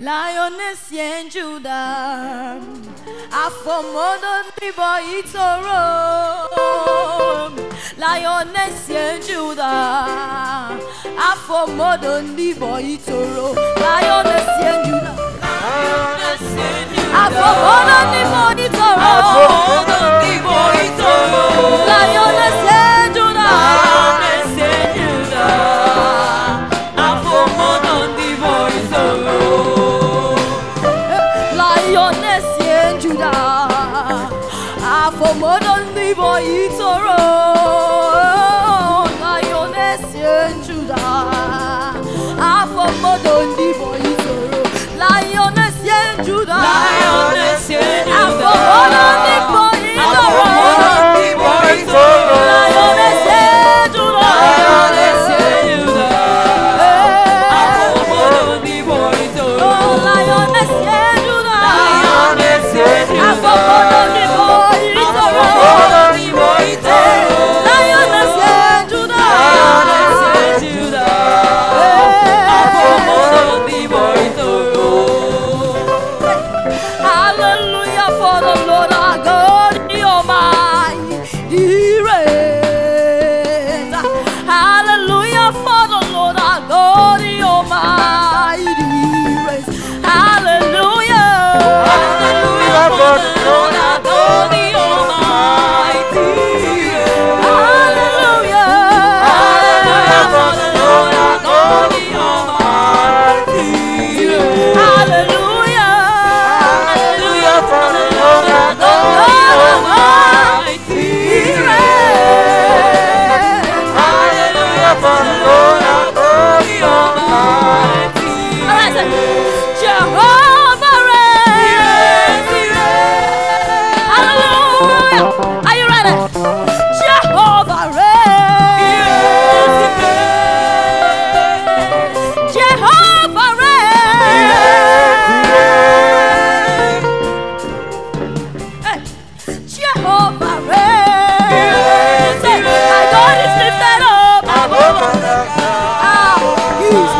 Lioness and Judah, Afomodo Nibo Itoro, Lioness and Judah, Afomodo Nibo Itoro, Lioness and Judah, Lioness and Judah, Afomodo Nibo Itoro, Afomodo Nibo Itoro, for modern libo itoro na yonesie njuda. Afọ modern libo Ah, isso.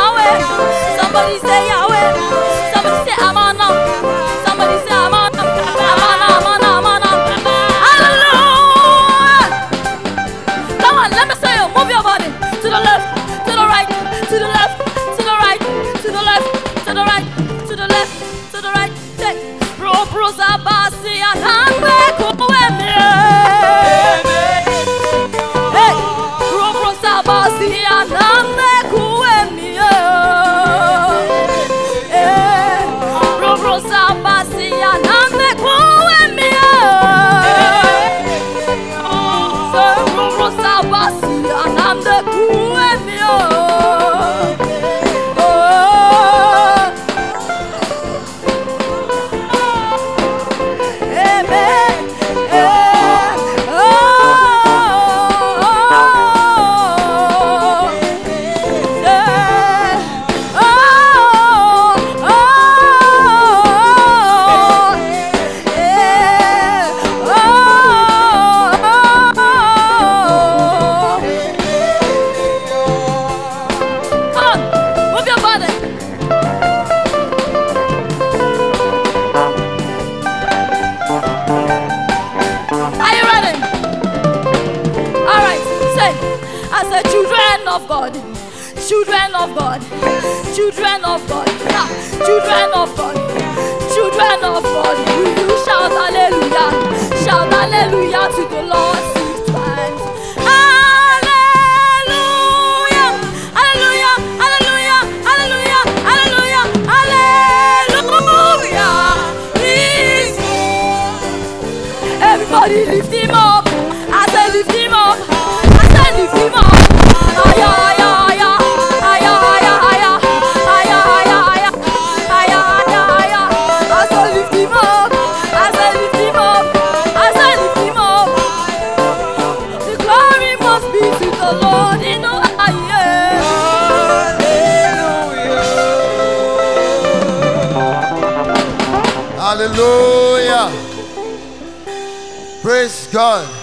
只要三块 children of God, children of God, children of God, children of God. Will you shout hallelujah? Shout hallelujah to the Lord. Hallelujah, hallelujah, hallelujah, hallelujah, Everybody lift him up. Hallelujah. Praise God.